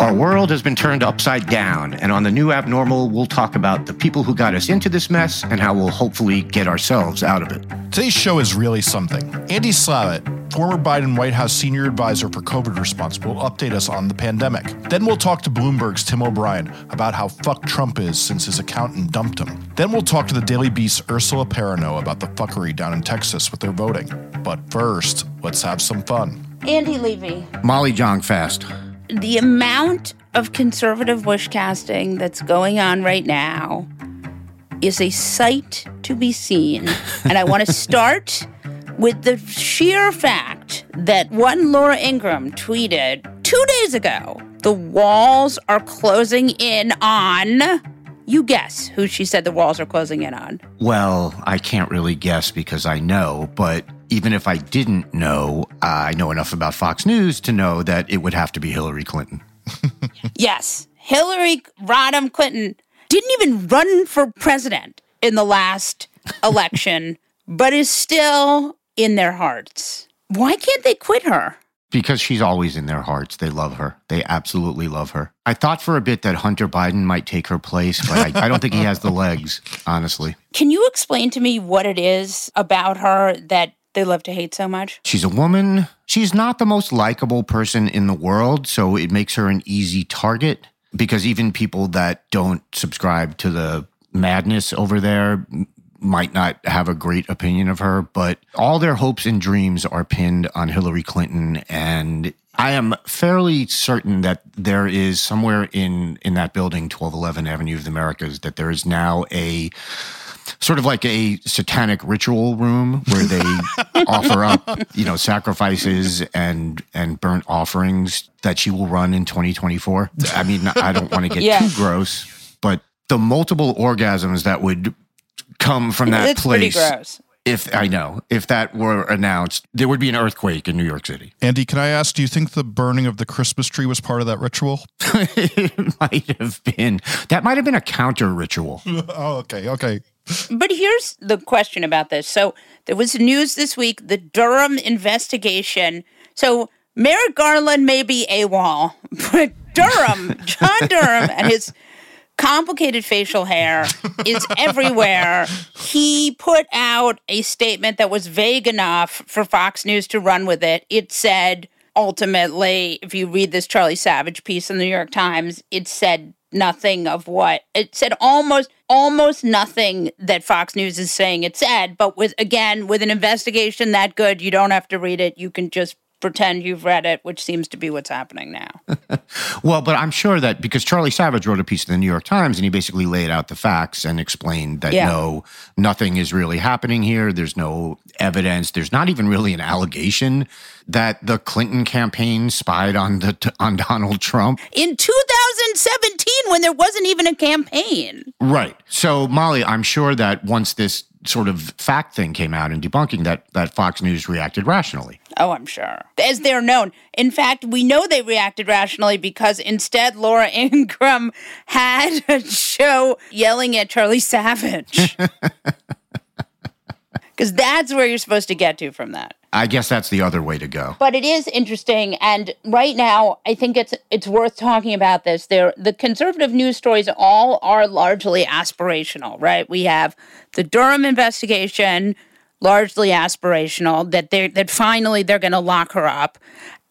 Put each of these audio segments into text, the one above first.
Our world has been turned upside down, and on the new abnormal, we'll talk about the people who got us into this mess and how we'll hopefully get ourselves out of it. Today's show is really something. Andy Slavitt, former Biden White House senior advisor for COVID response, will update us on the pandemic. Then we'll talk to Bloomberg's Tim O'Brien about how fuck Trump is since his accountant dumped him. Then we'll talk to the Daily Beast's Ursula Perano about the fuckery down in Texas with their voting. But first, let's have some fun. Andy Levy. Molly Jong-Fast. The amount of conservative wish casting that's going on right now is a sight to be seen. and I want to start with the sheer fact that one Laura Ingraham tweeted two days ago the walls are closing in on. You guess who she said the walls are closing in on. Well, I can't really guess because I know, but even if I didn't know, I know enough about Fox News to know that it would have to be Hillary Clinton. yes, Hillary Rodham Clinton didn't even run for president in the last election, but is still in their hearts. Why can't they quit her? Because she's always in their hearts. They love her. They absolutely love her. I thought for a bit that Hunter Biden might take her place, but I, I don't think he has the legs, honestly. Can you explain to me what it is about her that they love to hate so much? She's a woman. She's not the most likable person in the world, so it makes her an easy target because even people that don't subscribe to the madness over there might not have a great opinion of her, but all their hopes and dreams are pinned on Hillary Clinton. And I am fairly certain that there is somewhere in, in that building, 1211 Avenue of the Americas, that there is now a sort of like a satanic ritual room where they offer up, you know, sacrifices and and burnt offerings that she will run in 2024. I mean, I don't want to get yeah. too gross, but the multiple orgasms that would come from that it's place. Pretty gross. If I know, if that were announced, there would be an earthquake in New York City. Andy, can I ask, do you think the burning of the Christmas tree was part of that ritual? it might have been. That might have been a counter ritual. oh, okay, okay. But here's the question about this. So there was news this week, the Durham investigation. So Merrick Garland may be AWOL, but Durham, John Durham, and his complicated facial hair is everywhere. He put out a statement that was vague enough for Fox News to run with it. It said, ultimately, if you read this Charlie Savage piece in the New York Times, it said nothing of what it said almost almost nothing that Fox News is saying it said, but with again with an investigation that good, you don't have to read it. You can just pretend you've read it, which seems to be what's happening now. well, but I'm sure that because Charlie Savage wrote a piece in the New York Times and he basically laid out the facts and explained that yeah. no, nothing is really happening here. There's no evidence. There's not even really an allegation that the Clinton campaign spied on the on Donald Trump in 2017 when there wasn't even a campaign. Right. So Molly, I'm sure that once this sort of fact thing came out and debunking that that Fox News reacted rationally. Oh, I'm sure. As they're known. In fact, we know they reacted rationally because instead Laura Ingraham had a show yelling at Charlie Savage. Because that's where you're supposed to get to from that. I guess that's the other way to go. But it is interesting, and right now, I think it's it's worth talking about this. There, the conservative news stories all are largely aspirational, right? We have the Durham investigation, largely aspirational. That they that finally they're going to lock her up,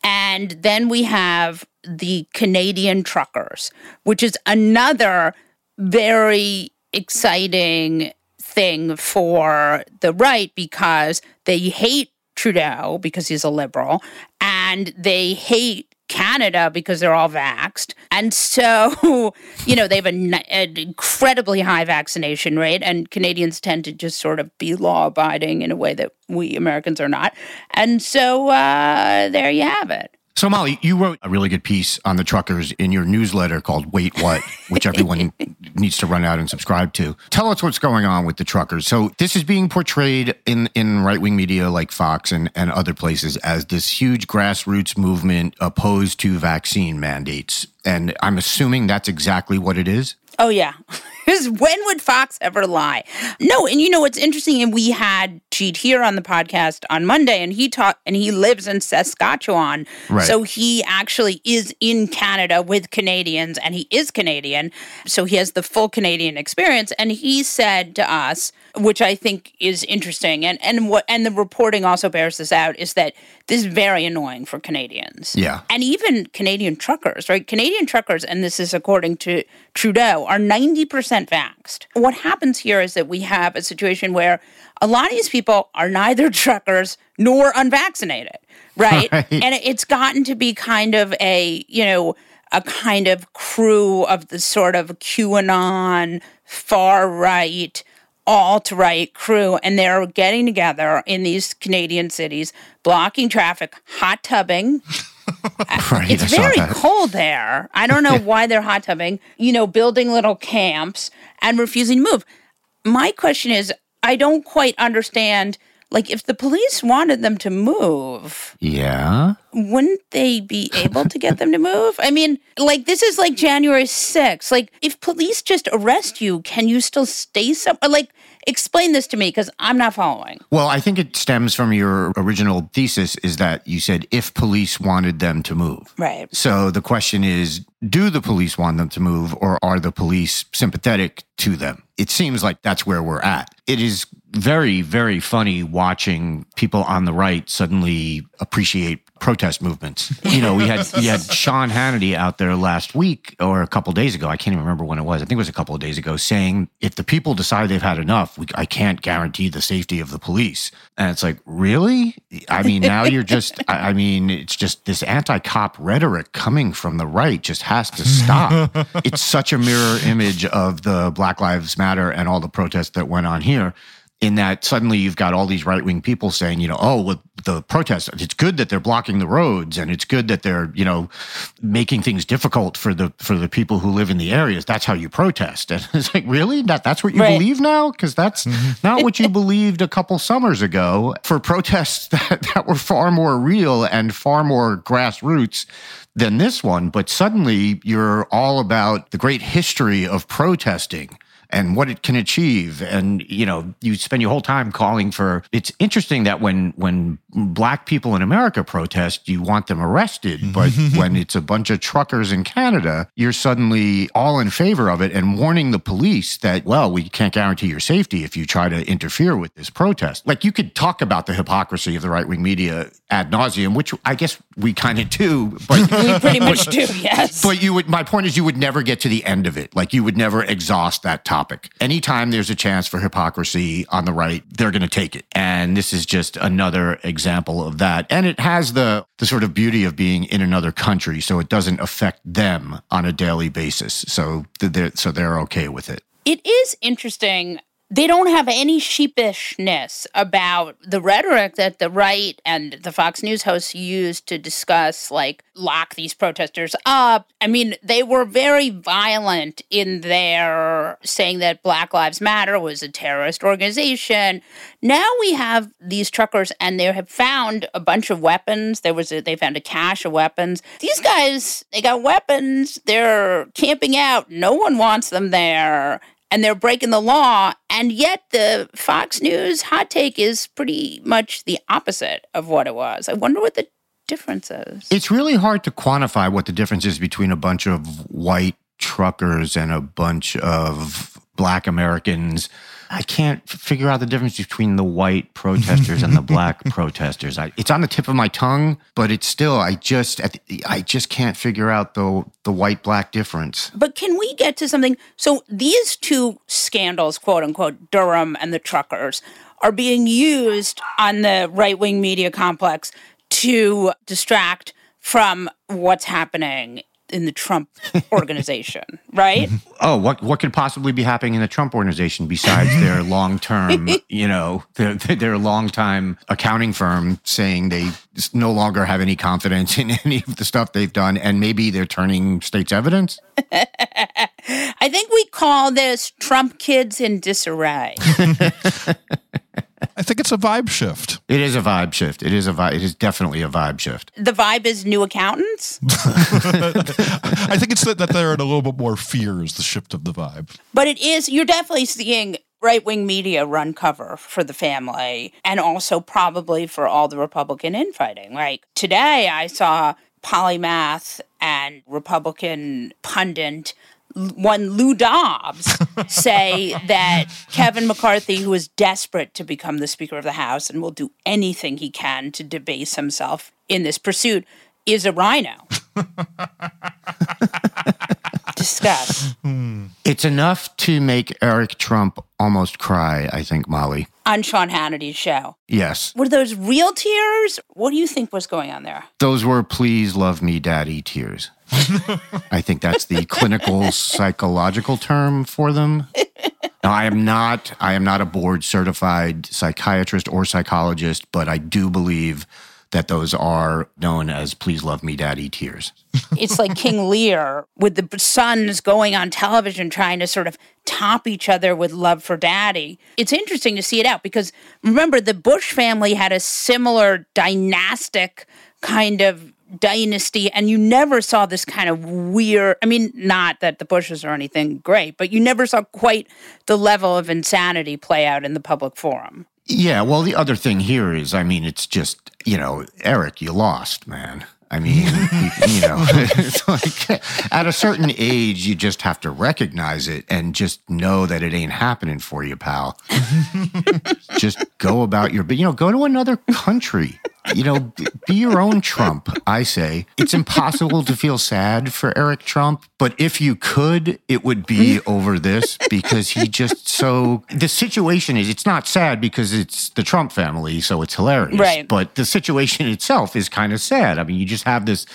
and then we have the Canadian truckers, which is another very exciting thing for the right because they hate Trudeau because he's a liberal, and they hate Canada because they're all vaxxed. And so, you know, they have an incredibly high vaccination rate, and Canadians tend to just sort of be law abiding in a way that we Americans are not. And so uh, there you have it. So, Molly, you wrote a really good piece on the truckers in your newsletter called Wait What, which everyone needs to run out and subscribe to. Tell us what's going on with the truckers. So, this is being portrayed in, in right wing media like Fox and, and other places as this huge grassroots movement opposed to vaccine mandates. And I'm assuming that's exactly what it is. Oh, yeah. Because when would Fox ever lie? No, and you know what's interesting, and we had Jeet here on the podcast on Monday, and he taught and he lives in Saskatchewan. Right. So he actually is in Canada with Canadians, and he is Canadian. So he has the full Canadian experience. And he said to us, which I think is interesting, and, and what and the reporting also bears this out, is that this is very annoying for Canadians. Yeah. And even Canadian truckers, right? Canadian truckers, and this is according to Trudeau, are 90% vaxxed. What happens here is that we have a situation where a lot of these people are neither truckers nor unvaccinated, right? Right. And it's gotten to be kind of a, you know, a kind of crew of the sort of QAnon, far right, alt right crew. And they're getting together in these Canadian cities, blocking traffic, hot tubbing. Uh, right. It's very cold there. I don't know why they're hot tubbing, you know, building little camps and refusing to move. My question is I don't quite understand. Like, if the police wanted them to move, Yeah. wouldn't they be able to get them to move? I mean, like, this is like January 6th. Like, if police just arrest you, can you still stay somewhere? Like, explain this to me because I'm not following. Well, I think it stems from your original thesis is that you said if police wanted them to move. Right. So the question is do the police want them to move or are the police sympathetic to them? It seems like that's where we're at. It is very, very funny watching people on the right suddenly appreciate protest movements. You know, we had we had Sean Hannity out there last week or a couple days ago. I can't even remember when it was. I think it was a couple of days ago, saying if the people decide they've had enough, we, I can't guarantee the safety of the police. And it's like, really? I mean, now you're just. I mean, it's just this anti-cop rhetoric coming from the right just has to stop. it's such a mirror image of the Black Lives Matter and all the protests that went on here in that suddenly you've got all these right wing people saying, you know, oh, well, the protests, it's good that they're blocking the roads and it's good that they're, you know, making things difficult for the for the people who live in the areas. That's how you protest. And it's like, really? That that's what you Right. believe now? Because that's mm-hmm. not what you believed a couple summers ago for protests that, that were far more real and far more grassroots than this one. But suddenly you're all about the great history of protesting and what it can achieve and you know you spend your whole time calling for it's interesting that when when black people in america protest you want them arrested mm-hmm. but when it's a bunch of truckers in canada you're suddenly all in favor of it and warning the police that well we can't guarantee your safety if you try to interfere with this protest like you could talk about the hypocrisy of the right-wing media ad nauseum which i guess we kind of do but We pretty much do, yes. but you would, my point is, you would never get to the end of it. Like you would never exhaust that topic. Anytime there's a chance for hypocrisy on the right, they're going to take it. And this is just another example of that. And it has the, the sort of beauty of being in another country. So it doesn't affect them on a daily basis. So they're, so they're okay with it. it is interesting. They don't have any sheepishness about the rhetoric that the right and the Fox News hosts use to discuss, like, lock these protesters up. I mean, they were very violent in their saying that Black Lives Matter was a terrorist organization. Now we have these truckers, and they have found a bunch of weapons. There was a, they found a cache of weapons. These guys, they got weapons. They're camping out. No one wants them there and they're breaking the law. And yet, the Fox News hot take is pretty much the opposite of what it was. I wonder what the difference is. It's really hard to quantify what the difference is between a bunch of white truckers and a bunch of black Americans. I can't figure out the difference between the white protesters and the black protesters. I, it's on the tip of my tongue, but it's still I just I just can't figure out the the white black difference. But can we get to something? So these two scandals, quote unquote, Durham and the truckers, are being used on the right wing media complex to distract from what's happening in the Trump organization, right? Oh, what what could possibly be happening in the Trump organization besides their long term, you know, their their long time accounting firm saying they no longer have any confidence in any of the stuff they've done, and maybe they're turning state's evidence. I think we call this Trump kids in disarray. I think it's a vibe shift. It is a vibe shift. It is a vibe. It is definitely a vibe shift. The vibe is new accountants. I think it's that, that they're in a little bit more fear is the shift of the vibe. But it is. You're definitely seeing right wing media run cover for the family, and also probably for all the Republican infighting. Like today, I saw polymath and Republican pundit one Lou Dobbs say that Kevin McCarthy, who is desperate to become the Speaker of the House and will do anything he can to debase himself in this pursuit, is a RINO. Discuss. Hmm. It's enough to make Eric Trump almost cry, I think, Molly. On Sean Hannity's show. Yes. Were those real tears? What do you think was going on there? Those were please love me daddy tears. I think that's the clinical psychological term for them. Now, I am not I am not a board certified psychiatrist or psychologist, but I do believe that those are known as please love me daddy tears. It's like King Lear with the sons going on television trying to sort of top each other with love for daddy. It's interesting to see it out because remember the Bush family had a similar dynastic kind of dynasty and you never saw this kind of weird i mean not that the bushes or anything great but you never saw quite the level of insanity play out in the public forum Yeah, well, the other thing here is, I mean, it's just, you know, Eric, you lost, man. I mean, you, know, it's like at a certain age, you just have to recognize it and just know that it ain't happening for you, pal. just go about your, but you know, go to another country. You know, be your own Trump. I say it's impossible to feel sad for Eric Trump, but if you could, it would be over this because he just so. The situation is, it's not sad because it's the Trump family, so it's hilarious. Right. But the situation itself is kind of sad. I mean, you just have this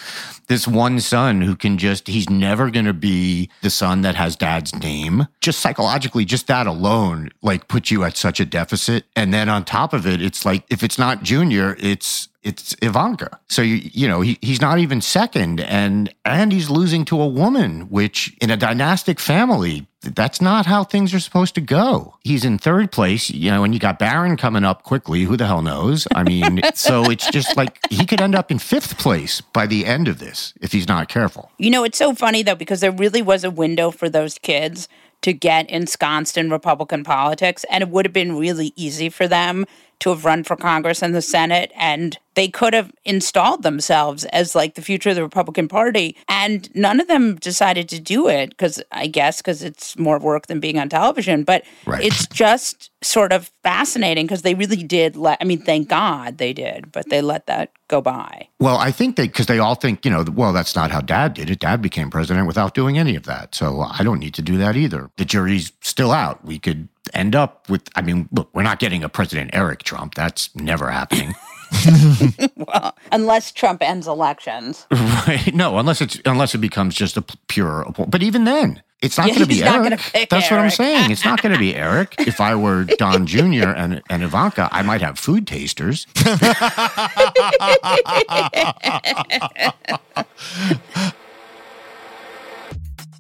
this one son who can just he's never going to be the son that has dad's name. Just psychologically just that alone like puts you at such a deficit. And then on top of it it's like if it's not junior it's it's Ivanka. So you you know he, he's not even second, and and he's losing to a woman, which in a dynastic family that's not how things are supposed to go. He's in third place, you know, and you got Barron coming up quickly. Who the hell knows? I mean, so it's just like he could end up in fifth place by the end of this if he's not careful. You know, it's so funny though, because there really was a window for those kids to get ensconced in Republican politics, and it would have been really easy for them to have run for Congress and the Senate, and they could have installed themselves as like the future of the Republican Party. And none of them decided to do it because I guess because it's more work than being on television. But Right. it's just sort of fascinating because they really did let, I mean, thank God they did, but they let that go by. Well, I think they because they all think you know, well, that's not how Dad did it. Dad became president without doing any of that, so I don't need to do that either. The jury's still out. We could end up with. I mean, look, we're not getting a President Eric Trump. That's never happening. Well, unless Trump ends elections. Right? No, unless it's unless it becomes just a pure. But even then, it's not Yeah, going to be Eric. That's what I'm saying. It's not going to be Eric. If I were Don Jr. and and Ivanka, I might have food tasters.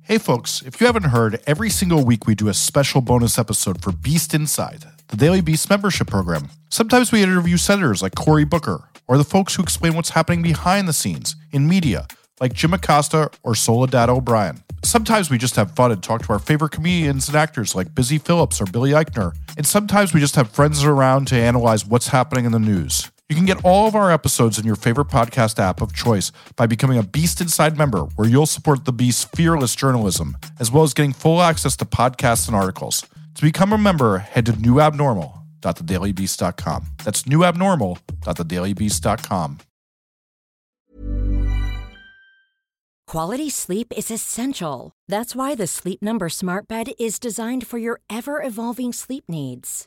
Hey, folks, if you haven't heard, every single week we do a special bonus episode for Beast Inside, the Daily Beast membership program. Sometimes we interview senators like Cory Booker, or the folks who explain what's happening behind the scenes in media, like Jim Acosta or Soledad O'Brien. Sometimes we just have fun and talk to our favorite comedians and actors like Busy Phillips or Billy Eichner. And sometimes we just have friends around to analyze what's happening in the news. You can get all of our episodes in your favorite podcast app of choice by becoming a Beast Inside member, where you'll support the Beast's fearless journalism, as well as getting full access to podcasts and articles. To become a member, head to newabnormal.thedailybeast.com. That's newabnormal.thedailybeast.com. Quality sleep is essential. That's why the Sleep Number Smart Bed is designed for your ever evolving sleep needs.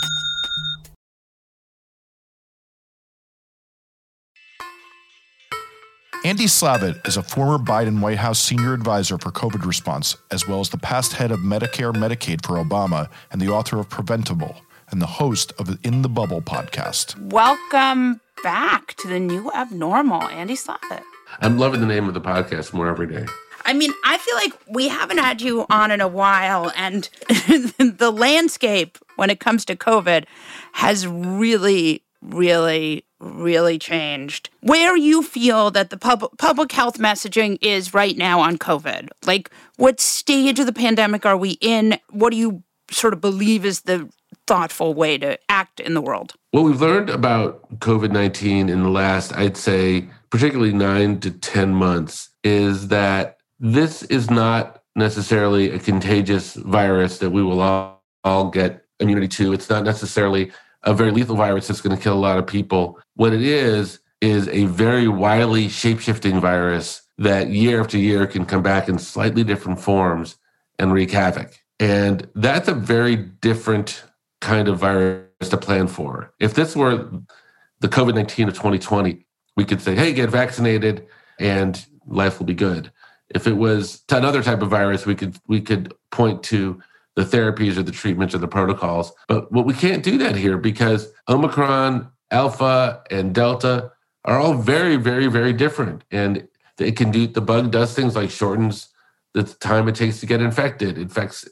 Andy Slavitt is a former Biden White House senior advisor for COVID response, as well as the past head of Medicare Medicaid for Obama and the author of Preventable and the host of the In the Bubble podcast. Welcome back to the new abnormal, Andy Slavitt. I'm loving the name of the podcast more every day. I mean, I feel like we haven't had you on in a while, and the landscape when it comes to COVID has really, really, really changed. Where you feel that the pub- public health messaging is right now on COVID? Like, what stage of the pandemic are we in? What do you sort of believe is the thoughtful way to act in the world? What we've learned about COVID 19 in the last, I'd say, particularly nine to 10 months, is that this is not necessarily a contagious virus that we will all, all get immunity to. It's not necessarily a very lethal virus that's going to kill a lot of people. What it is, is a very wily, shape shifting virus that year after year can come back in slightly different forms and wreak havoc. And that's a very different kind of virus to plan for. If this were the COVID 19 of 2020, we could say, hey, get vaccinated and life will be good. If it was another type of virus, we could we could point to the therapies or the treatments or the protocols. But what we can't do that here because Omicron, Alpha, and Delta are all very, very, very different. And it can do the bug does things like shortens the time it takes to get infected, infects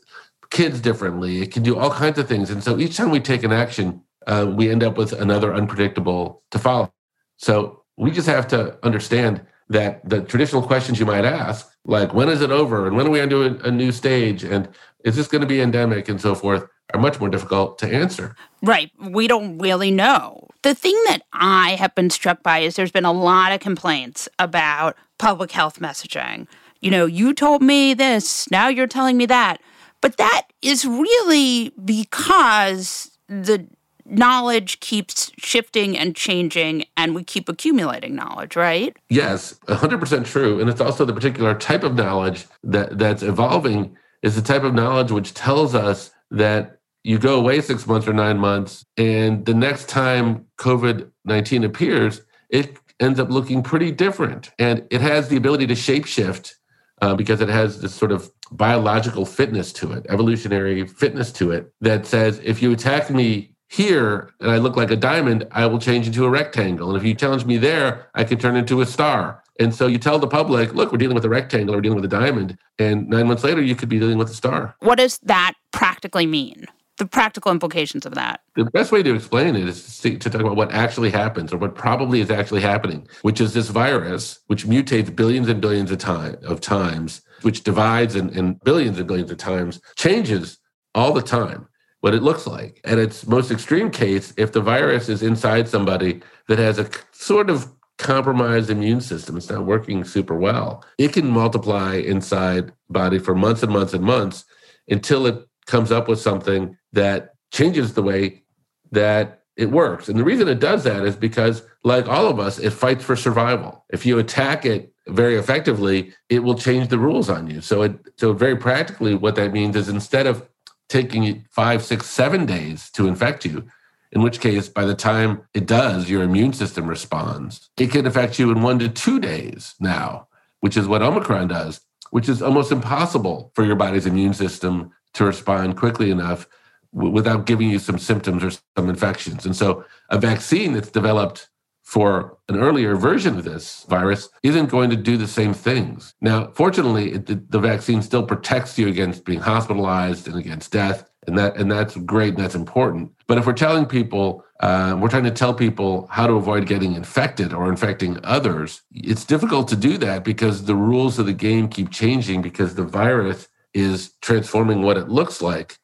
kids differently. It can do all kinds of things. And so each time we take an action, uh, we end up with another unpredictable to follow. So we just have to understand that the traditional questions you might ask, like when is it over and when are we on a, a new stage and is this going to be endemic and so forth, are much more difficult to answer. Right. We don't really know. The thing that I have been struck by is there's been a lot of complaints about public health messaging. You know, you told me this, now you're telling me that. But that is really because the knowledge keeps shifting and changing and we keep accumulating knowledge, right? Yes, 100% true. And it's also the particular type of knowledge that, that's evolving is the type of knowledge which tells us that you go away six months or nine months, and the next time COVID 19 appears, it ends up looking pretty different. And it has the ability to shapeshift uh, because it has this sort of biological fitness to it, evolutionary fitness to it, that says if you attack me here and I look like a diamond, I will change into a rectangle. And if you challenge me there, I can turn into a star. And so you tell the public, look, we're dealing with a rectangle, we're dealing with a diamond. And nine months later, you could be dealing with a star. What does that practically mean? The practical implications of that. The best way to explain it is to, talk about what actually happens or what probably is actually happening, which is this virus, which mutates billions and billions of, time, of times, which divides and, and billions and billions of times, changes all the time what it looks like. And its most extreme case, if the virus is inside somebody that has a sort of compromised immune system, it's not working super well, it can multiply inside body for months and months and months until it comes up with something that changes the way that it works. And the reason it does that is because, like all of us, it fights for survival. If you attack it very effectively, it will change the rules on you. So it so very practically what that means is instead of taking five, six, seven days to infect you, in which case, by the time it does, your immune system responds. It can affect you in one to two days now, which is what Omicron does, which is almost impossible for your body's immune system to respond quickly enough without giving you some symptoms or some infections. And so, a vaccine that's developed for an earlier version of this virus isn't going to do the same things. Now, fortunately, it, the vaccine still protects you against being hospitalized and against death, and that and that's great and that's important. But if we're telling people, uh, we're trying to tell people how to avoid getting infected or infecting others, it's difficult to do that because the rules of the game keep changing because the virus is transforming what it looks like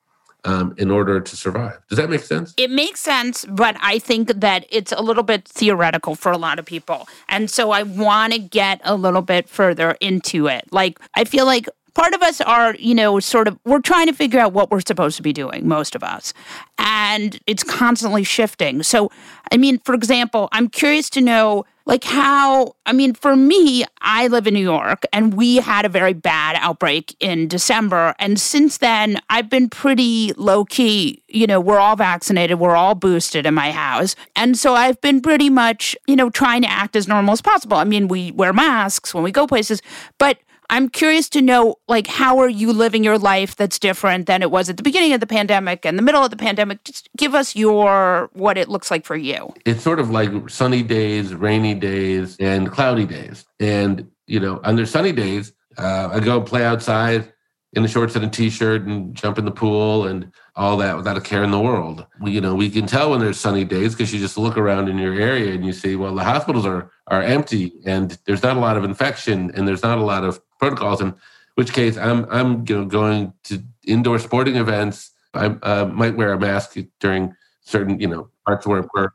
um, in order to survive. Does that make sense? It makes sense, but I think that it's a little bit theoretical for a lot of people. And so I want to get a little bit further into it. Like, I feel like part of us are, you know, sort of, we're trying to figure out what we're supposed to be doing, most of us. And it's constantly shifting. So, I mean, for example, I'm curious to know like how i mean for me i live in new york and we had a very bad outbreak in december and since then i've been pretty low key you know we're all vaccinated we're all boosted in my house and so i've been pretty much you know trying to act as normal as possible. I mean we wear masks when we go places but I'm curious to know, like, how are you living your life that's different than it was at the beginning of the pandemic and the middle of the pandemic? Just give us your what it looks like for you. It's sort of like sunny days, rainy days, and cloudy days. And you know, under sunny days, uh, I go play outside in the shorts and a t-shirt and jump in the pool and all that without a care in the world. We, you know, we can tell when there's sunny days because you just look around in your area and you see, well, the hospitals are are empty and there's not a lot of infection and there's not a lot of protocols. In which case, I'm I'm you know going to indoor sporting events. I uh, might wear a mask during certain you know parts where where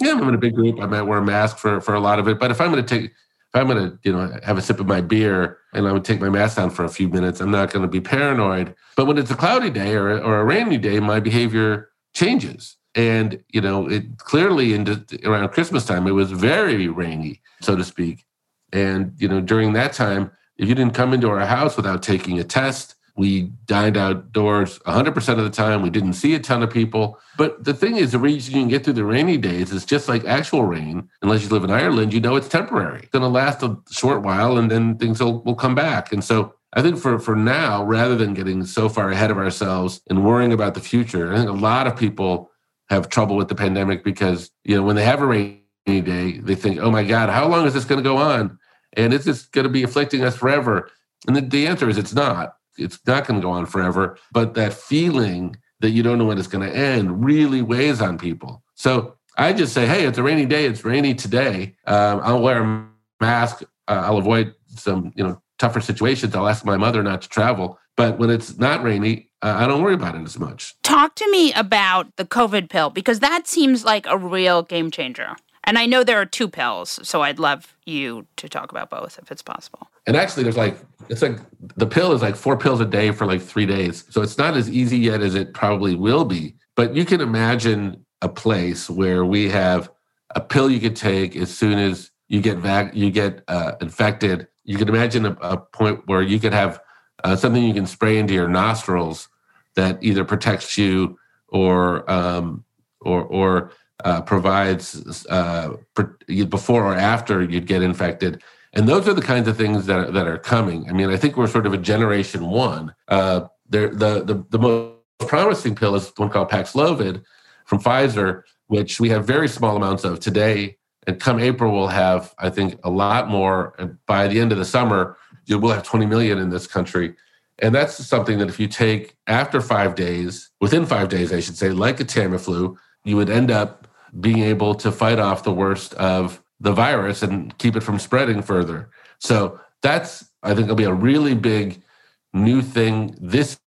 yeah I'm in a big group. I might wear a mask for for a lot of it. But if I'm going to take if I'm going to, you know, have a sip of my beer and I would take my mask down for a few minutes, I'm not going to be paranoid. But when it's a cloudy day or, or a rainy day, my behavior changes. And, you know, it clearly in around Christmas time, it was very rainy, so to speak. And, you know, during that time, if you didn't come into our house without taking a test, we dined outdoors 100% of the time. We didn't see a ton of people. But the thing is, the reason you can get through the rainy days is just like actual rain. Unless you live in Ireland, you know it's temporary. It's going to last a short while and then things will, will come back. And so I think for, for now, rather than getting so far ahead of ourselves and worrying about the future, I think a lot of people have trouble with the pandemic because, you know, when they have a rainy day, they think, oh my God, how long is this going to go on? And is this going to be afflicting us forever? And the, the answer is it's not it's not going to go on forever. But that feeling that you don't know when it's going to end really weighs on people. So I just say, hey, it's a rainy day. It's rainy today. Um, I'll wear a mask. Uh, I'll avoid some, you know, tougher situations. I'll ask my mother not to travel. But when it's not rainy, uh, I don't worry about it as much. Talk to me about the COVID pill because that seems like a real game changer. And I know there are two pills, so I'd love you to talk about both if it's possible. And actually, there's like, it's like the pill is like four pills a day for like three days. So it's not as easy yet as it probably will be. But you can imagine a place where we have a pill you could take as soon as you get vac- you get uh, infected. You can imagine a, a, point where you could have uh, something you can spray into your nostrils that either protects you or um, or or uh, provides uh, before or after you'd get infected. And those are the kinds of things that are, that are coming. I mean, I think we're sort of a generation one. Uh, the, the, the most promising pill is one called Paxlovid from Pfizer, which we have very small amounts of today. And come April, we'll have, I think, a lot more. And by the end of the summer, we'll have 20 million in this country. And that's something that if you take after five days, within five days, I should say, like a Tamiflu, you would end up being able to fight off the worst of the virus and keep it from spreading further. So that's, I think, will be a really big new thing this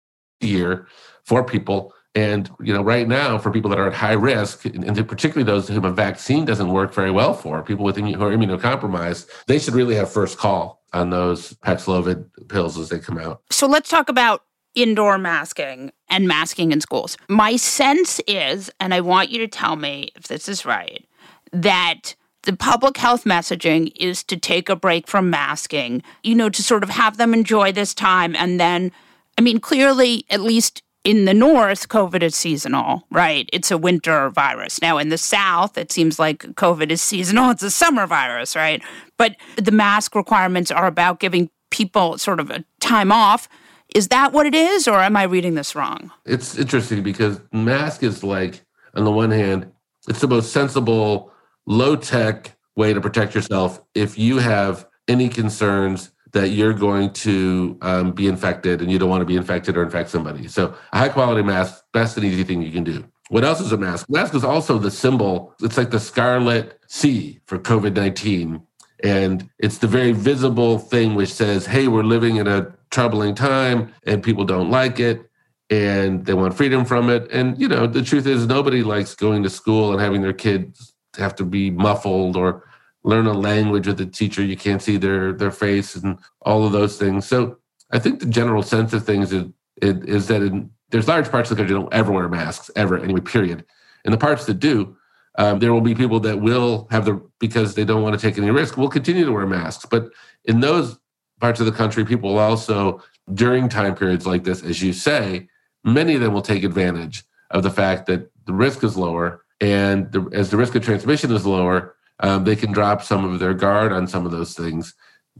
year for people. And you know, right now, for people that are at high risk, and particularly those whom a vaccine doesn't work very well for, people with who are immunocompromised, they should really have first call on those Paxlovid pills as they come out. So let's talk about indoor masking and masking in schools. My sense is, and I want you to tell me if this is right, that the public health messaging is to take a break from masking, you know, to sort of have them enjoy this time. And then, I mean, clearly, at least in the north, COVID is seasonal, right? It's a winter virus. Now, in the south, it seems like COVID is seasonal. It's a summer virus, right? But the mask requirements are about giving people sort of a time off is that what it is, or am I reading this wrong? It's interesting because mask is like, on the one hand, it's the most sensible, low tech way to protect yourself if you have any concerns that you're going to um, be infected and you don't want to be infected or infect somebody. So, a high quality mask, best and easy thing you can do. What else is a mask? Mask is also the symbol, it's like the scarlet C for COVID 19. And it's the very visible thing which says, hey, we're living in a troubling time and people don't like it and they want freedom from it. And, you know, the truth is nobody likes going to school and having their kids have to be muffled or learn a language with a teacher you can't see their their face and all of those things. So I think the general sense of things is, is that in, there's large parts of the country that don't ever wear masks ever anyway. Period. And the parts that do, um, there will be people that will have the because they don't want to take any risk. Will continue to wear masks, but in those parts of the country, people will also, during time periods like this, as you say, many of them will take advantage of the fact that the risk is lower. And the, as the risk of transmission is lower, um, they can drop some of their guard on some of those things.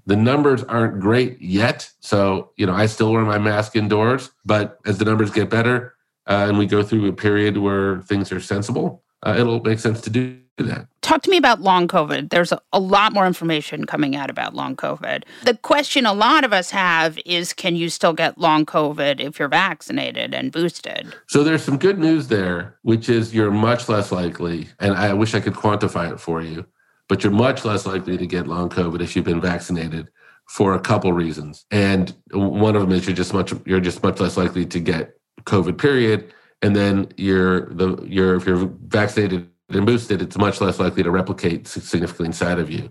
The numbers aren't great yet. So, you know, I still wear my mask indoors, but as the numbers get better uh, and we go through a period where things are sensible, uh, it'll make sense to do that. Talk to me about long COVID. There's a, a, lot more information coming out about long COVID. The question a lot of us have is can you still get long COVID if you're vaccinated and boosted? So there's some good news there, which is you're much less likely, and I wish I could quantify it for you, but you're much less likely to get long COVID if you've been vaccinated for a couple reasons. And one of them is you're just much you're just much less likely to get COVID period. And then you're the you're if you're vaccinated and boosted, it's much less likely to replicate significantly inside of you.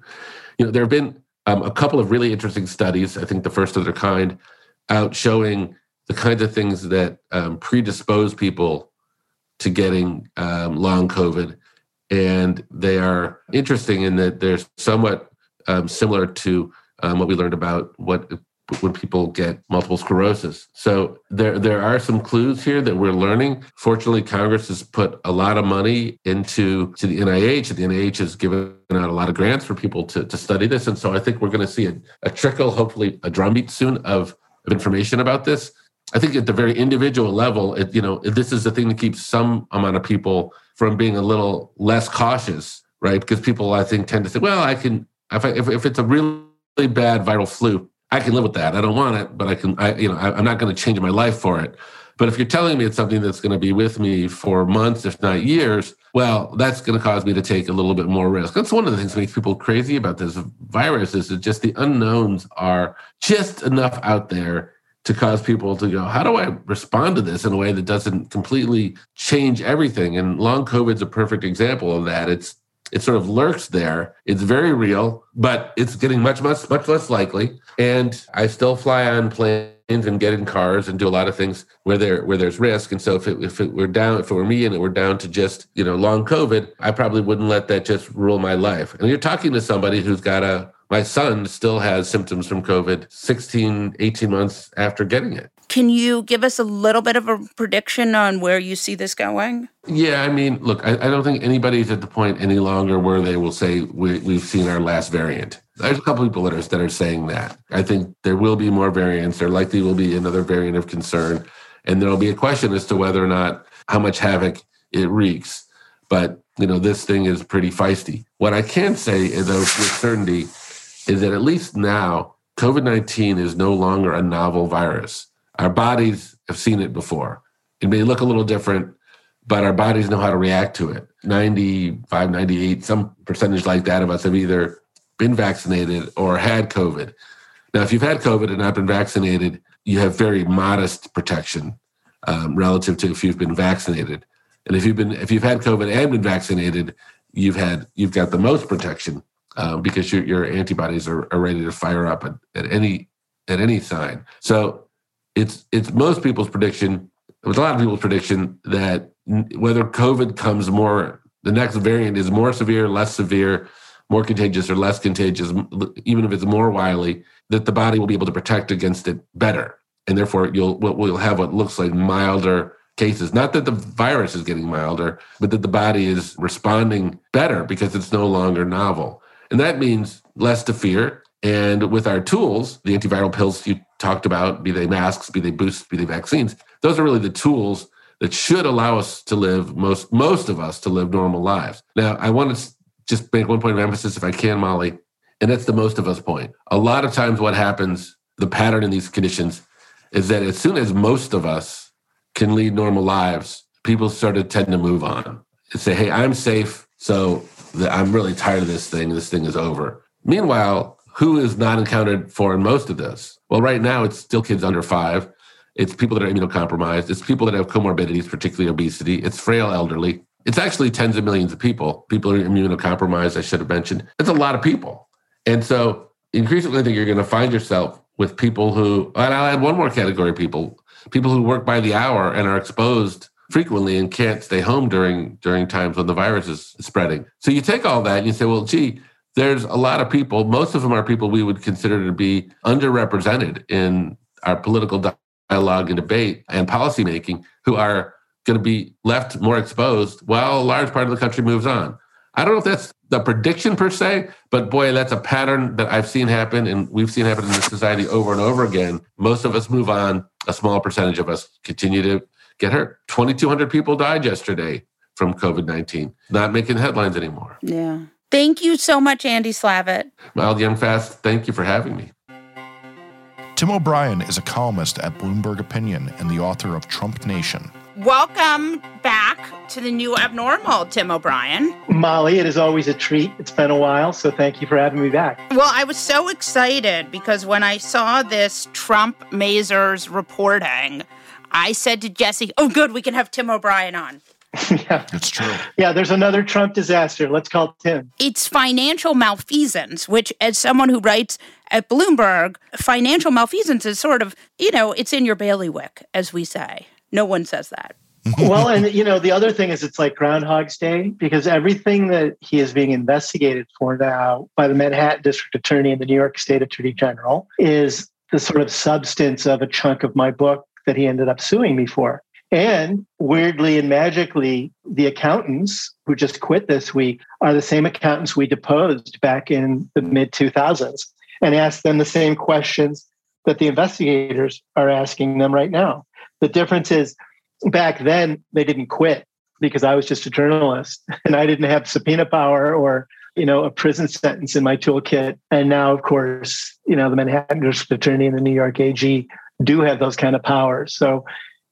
You know, there have been um, a couple of really interesting studies, I think the first of their kind, out showing the kinds of things that um, predispose people to getting um, long COVID. And they are interesting in that they're somewhat um, similar to um, what we learned about what when people get multiple sclerosis. So there there are some clues here that we're learning. Fortunately, Congress has put a lot of money into to the NIH, the NIH has given out a lot of grants for people to, to study this. And so I think we're going to see a, a trickle, hopefully a drumbeat soon of, of information about this. I think at the very individual level, it, you know, this is the thing that keeps some amount of people from being a little less cautious, right? Because people, I think, tend to say, well, I can, if, I, if, if it's a really bad viral flu, I can live with that. I don't want it, but I can. I you know I, I'm not going to change my life for it. But if you're telling me it's something that's going to be with me for months, if not years, well, that's going to cause me to take a little bit more risk. That's one of the things that makes people crazy about this virus is that just the unknowns are just enough out there to cause people to go, how do I respond to this in a way that doesn't completely change everything? And long COVID's a perfect example of that. It's it sort of lurks there. It's very real, but it's getting much, much, much less likely. And I still fly on planes and get in cars and do a lot of things where there where there's risk. And so if it if it were down if it were me and it were down to just you know long COVID, I probably wouldn't let that just rule my life. And you're talking to somebody who's got a my son still has symptoms from COVID 16, 18 months after getting it. Can you give us a little bit of a prediction on where you see this going? Yeah, I mean, look, I, I don't think anybody's at the point any longer where they will say we, we've seen our last variant. There's a couple people that are that are saying that. I think there will be more variants. There likely will be another variant of concern, and there will be a question as to whether or not how much havoc it wreaks. But you know, this thing is pretty feisty. What I can say, uh, though, with certainty, is that at least now COVID 19 is no longer a novel virus. Our bodies have seen it before. It may look a little different, but our bodies know how to react to it. 95, 98, some percentage like that of us have either been vaccinated or had COVID. Now, if you've had COVID and not been vaccinated, you have very modest protection um, relative to if you've been vaccinated. And if you've been if you've had COVID and been vaccinated, you've had you've got the most protection um, because your your antibodies are, are ready to fire up at, at any at any sign. So it's it's most people's prediction. It was a lot of people's prediction that whether COVID comes more, the next variant is more severe, less severe, more contagious or less contagious, even if it's more wily, that the body will be able to protect against it better, and therefore you'll we'll have what looks like milder cases. Not that the virus is getting milder, but that the body is responding better because it's no longer novel. And that means less to fear. And with our tools, the antiviral pills you talked about, be they masks, be they boosts, be they vaccines, those are really the tools that should allow us to live most most of us to live normal lives. Now, I want to just make one point of emphasis if I can, Molly, and that's the most of us point. A lot of times what happens, the pattern in these conditions is that as soon as most of us can lead normal lives, people sort of tend to move on and say, "Hey, I'm safe, so I'm really tired of this thing. This thing is over." Meanwhile, who is not accounted for in most of this? Well, right now it's still kids under five. It's people that are immunocompromised. It's people that have comorbidities, particularly obesity. It's frail elderly. It's actually tens of millions of people. People are immunocompromised, I should have mentioned. It's a lot of people. And so increasingly, I think you're going to find yourself with people who, and I'll add one more category of people, people who work by the hour and are exposed frequently and can't stay home during during times when the virus is spreading. So you take all that and you say, well, gee, there's a lot of people, most of them are people we would consider to be underrepresented in our political dialogue and debate and policymaking who are going to be left more exposed while a large part of the country moves on. I don't know if that's the prediction per se, but boy, that's a pattern that I've seen happen and we've seen happen in this society over and over again. Most of us move on, a small percentage of us continue to get hurt. 2,200 people died yesterday from COVID 19, not making headlines anymore. Yeah. Thank you so much, Andy Slavitt. Molly Jong-Fast, thank you for having me. Tim O'Brien is a columnist at Bloomberg Opinion and the author of TrumpNation. Welcome back to the new abnormal, Tim O'Brien. Molly, it is always a treat. It's been a while, so thank you for having me back. Well, I was so excited because when I saw this Trump Mazars reporting, I said to Jesse, Oh, good, we can have Tim O'Brien on. yeah. That's true. Yeah, there's another Trump disaster. Let's call it Tim. It's financial malfeasance, which, as someone who writes at Bloomberg, financial malfeasance is sort of, you know, it's in your bailiwick, as we say. No one says that. well, and you know, the other thing is it's like Groundhog's Day because everything that he is being investigated for now by the Manhattan District Attorney and the New York State Attorney General is the sort of substance of a chunk of my book that he ended up suing me for. And weirdly and magically, the accountants who just quit this week are the same accountants we deposed back in the mm. mid 2000s and asked them the same questions that the investigators are asking them right now. The difference is back then, they didn't quit because I was just a journalist and I didn't have subpoena power or you know, a prison sentence in my toolkit. And now, of course, you know, the Manhattan District Attorney and the New York AG do have those kind of powers. So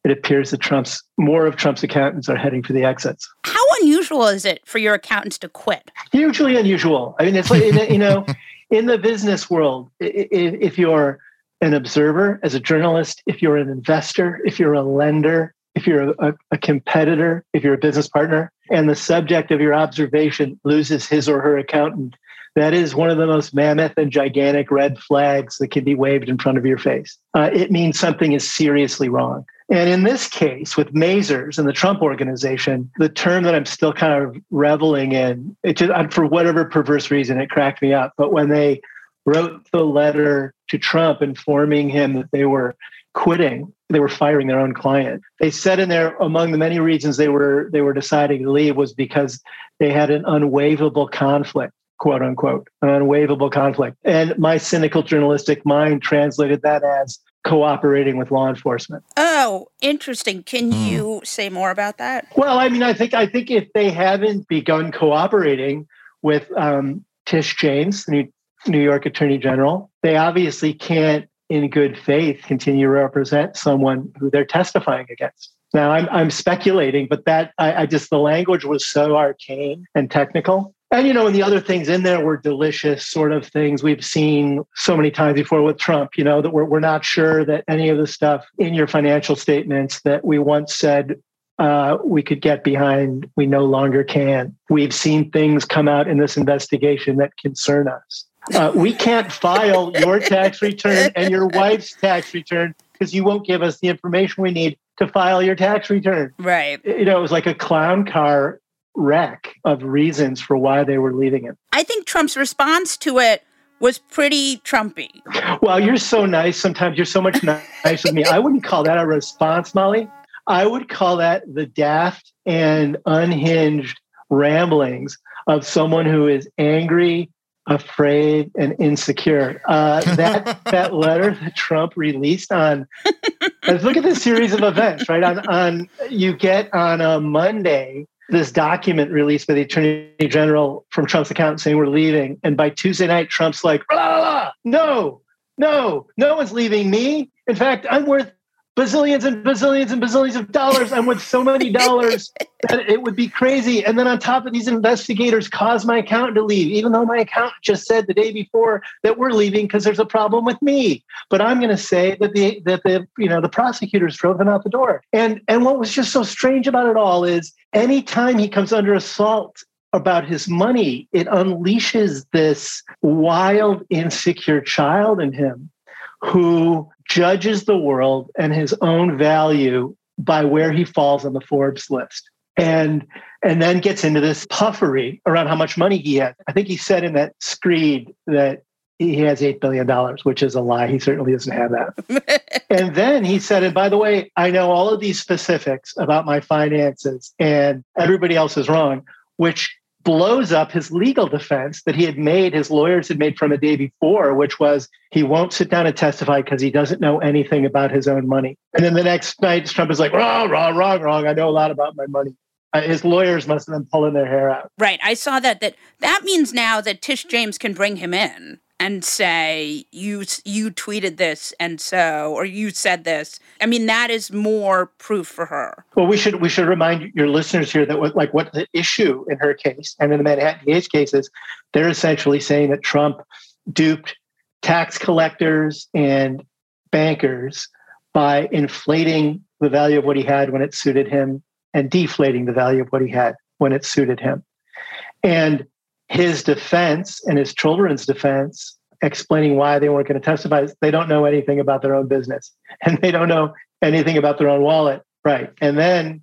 it appears that Trump's more of Trump's accountants are heading for the exits. How unusual is it for your accountants to quit? Hugely unusual. I mean, it's like, you know, in the business world, if you're an observer as a journalist, if you're an investor, if you're a lender, if you're a, a, competitor, if you're a business partner, and the subject of your observation loses his or her accountant, that is one of the most mammoth and gigantic red flags that can be waved in front of your face. Uh, it means something is seriously wrong. And in this case, with Mazars and the Trump organization, the term that I'm still kind of reveling in, it just, for whatever perverse reason, it cracked me up. But when they wrote the letter to Trump informing him that they were quitting, they were firing their own client. They said in there, among the many reasons they were they were deciding to leave was because they had an unwaivable conflict quote unquote, an unwaivable conflict. And my cynical journalistic mind translated that as cooperating with law enforcement. Oh, interesting. Can mm. you say more about that? Well, I mean, I think I think if they haven't begun cooperating with um, Tish James, the New, New York Attorney General, they obviously can't, in good faith, continue to represent someone who they're testifying against. Now, I'm, I'm speculating, but that I, I just the language was so arcane and technical and you know, and the other things in there were delicious sort of things we've seen so many times before with Trump, you know, that we're, we're not sure that any of the stuff in your financial statements that we once said uh, we could get behind, we no longer can. We've seen things come out in this investigation that concern us. Uh, we can't file your tax return and your wife's tax return because you won't give us the information we need to file your tax return. Right. You know, it was like a clown car wreck of reasons for why they were leaving it. I think Trump's response to it was pretty Trumpy. Well, you're so nice. Sometimes you're so much nice with me. I wouldn't call that a response, Molly. I would call that the daft and unhinged ramblings of someone who is angry, afraid, and insecure. Uh, that that letter that Trump released on. Let's look at this series of events. Right on on you get on a Monday this document released by the attorney general from Trump's account saying we're leaving. And by Tuesday night, Trump's like, blah, blah, blah. no, no, no one's leaving me. In fact, I'm worth bazillions and bazillions and bazillions of dollars. I'm worth so many dollars that it would be crazy. And then on top of these investigators cause my accountant to leave, even though my accountant just said the day before that we're leaving because there's a problem with me. But I'm going to say that the that the you know the prosecutors drove him out the door. And and what was just so strange about it all is anytime he comes under assault about his money, it unleashes this wild, insecure child in him who judges the world and his own value by where he falls on the Forbes list. And and then gets into this puffery around how much money he has. I think he said in that screed that he has $8 billion, which is a lie. He certainly doesn't have that. and then he said, and by the way, I know all of these specifics about my finances, and everybody else is wrong, which blows up his legal defense that he had made, his lawyers had made from a day before, which was he won't sit down and testify because he doesn't know anything about his own money. And then the next night, Trump is like, wrong, wrong, wrong, wrong. I know a lot about my money. Uh, his lawyers must have been pulling their hair out. Right. I saw that. That that means now that Tish James can bring him in and say you you tweeted this and so or you said this. I mean that is more proof for her. Well we should we should remind your listeners here that what, like what the issue in her case and in the manhattan case cases they're essentially saying that trump duped tax collectors and bankers by inflating the value of what he had when it suited him and deflating the value of what he had when it suited him. And his defense and his children's defense explaining why they weren't going to testify they don't know anything about their own business and they don't know anything about their own wallet. Right and then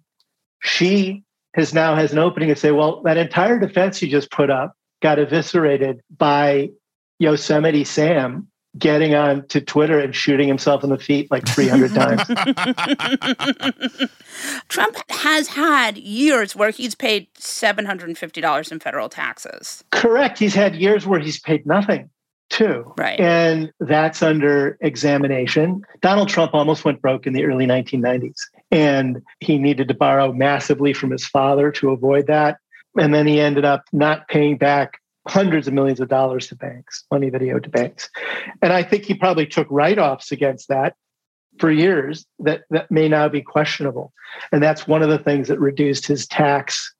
she has now has an opening to say well that entire defense you just put up got eviscerated by yosemite sam getting on to Twitter and shooting himself in the feet like 300 times. Trump has had years where he's paid $750 in federal taxes. Correct. He's had years where he's paid nothing too. Right. And that's under examination. Donald Trump almost went broke in the early 1990s and he needed to borrow massively from his father to avoid that. And then he ended up not paying back hundreds of millions of dollars to banks, money that he owed to banks. And I think he probably took write offs against that for years that, that may now be questionable. And that's one of the things that reduced his tax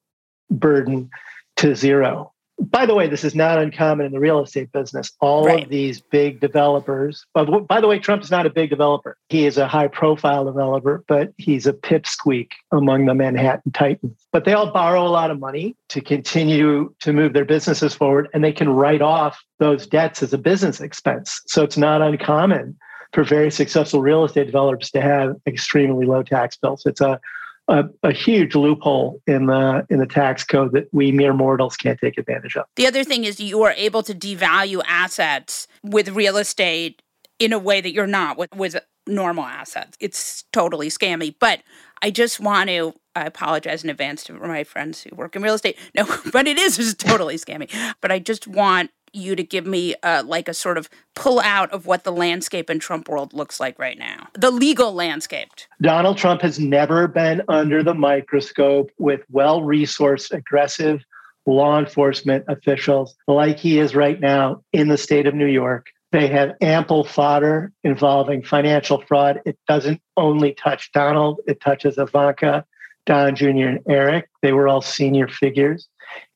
burden to zero by the way, this is not uncommon in the real estate business. All right. of these big developers, by the way, Trump is not a big developer. He is a high profile developer, but he's a pipsqueak among the Manhattan Titans. But they all borrow a lot of money to continue to move their businesses forward, and they can write off those debts as a business expense. So it's not uncommon for very successful real estate developers to have extremely low tax bills. It's a a, a, huge loophole in the in the tax code that we mere mortals can't take advantage of. The other thing is you are able to devalue assets with real estate in a way that you're not with, with normal assets. It's totally scammy. But I just want to I apologize in advance to my friends who work in real estate. No, but it is just totally scammy. But I just want you to give me uh, like a sort of pull out of what the landscape in Trump world looks like right now, the legal landscape. Donald Trump has never been under the microscope with well resourced, aggressive law enforcement officials like he is right now in the state of New York. They have ample fodder involving financial fraud. It doesn't only touch Donald, it touches Ivanka, Don Jr., and Eric. They were all senior figures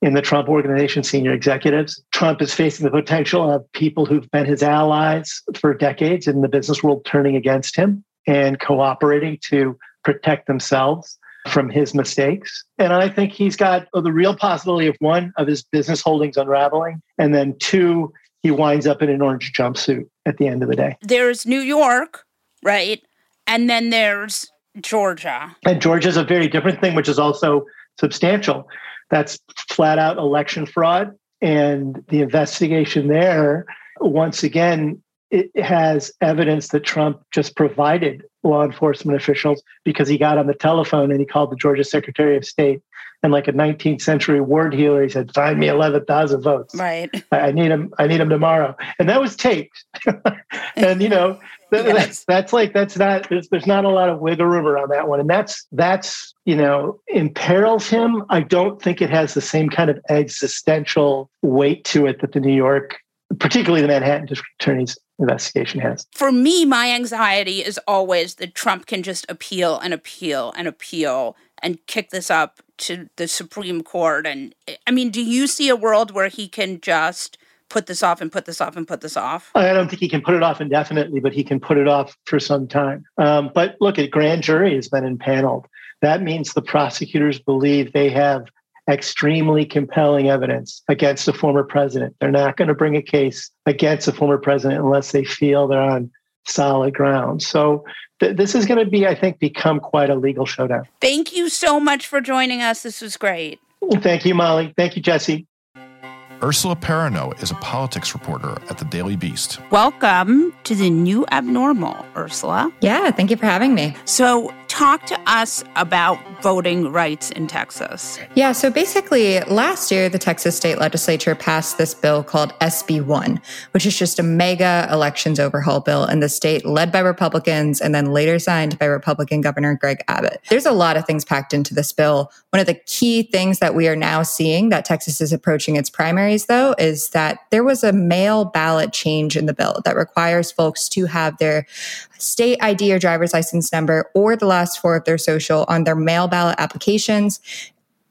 in the Trump organization, senior executives. Trump is facing the potential of people who've been his allies for decades in the business world turning against him and cooperating to protect themselves from his mistakes. And I think he's got the real possibility of one, of his business holdings unraveling, and then two, he winds up in an orange jumpsuit at the end of the day. There's New York, right? And then there's Georgia. And Georgia is a very different thing, which is also substantial. That's flat out election fraud. And the investigation there, once again, it has evidence that Trump just provided law enforcement officials because he got on the telephone and he called the Georgia Secretary of State and like a 19th century ward healer, he said, "Find me 11,000 votes. Right. I need him. I need him tomorrow." And that was taped. and you know, yes. that's that's like that's not there's, there's not a lot of wiggle room around that one, and that's that's you know imperils him. I don't think it has the same kind of existential weight to it that the New York, particularly the Manhattan District Attorney's investigation has. For me, my anxiety is always that Trump can just appeal and appeal and appeal and kick this up to the Supreme Court. And I mean, do you see a world where he can just put this off and put this off and put this off? I don't think he can put it off indefinitely, but he can put it off for some time. Um, but look, a grand jury has been impaneled. That means the prosecutors believe they have extremely compelling evidence against a former president. They're not going to bring a case against a former president unless they feel they're on solid ground. So th- this is going to be, I think, become quite a legal showdown. Thank you so much for joining us. This was great. Thank you, Molly. Thank you, Jesse. Ursula Perano is a politics reporter at the Daily Beast. Welcome to the new abnormal, Ursula. Yeah, thank you for having me. So, talk to us about voting rights in Texas. Yeah, so basically, last year, the Texas state legislature passed this bill called SB1, which is just a mega elections overhaul bill in the state led by Republicans and then later signed by Republican Governor Greg Abbott. There's a lot of things packed into this bill. One of the key things that we are now seeing that Texas is approaching its primaries, though, is that there was a mail ballot change in the bill that requires folks to have their state ID or driver's license number or the last four of their social on their mail ballot applications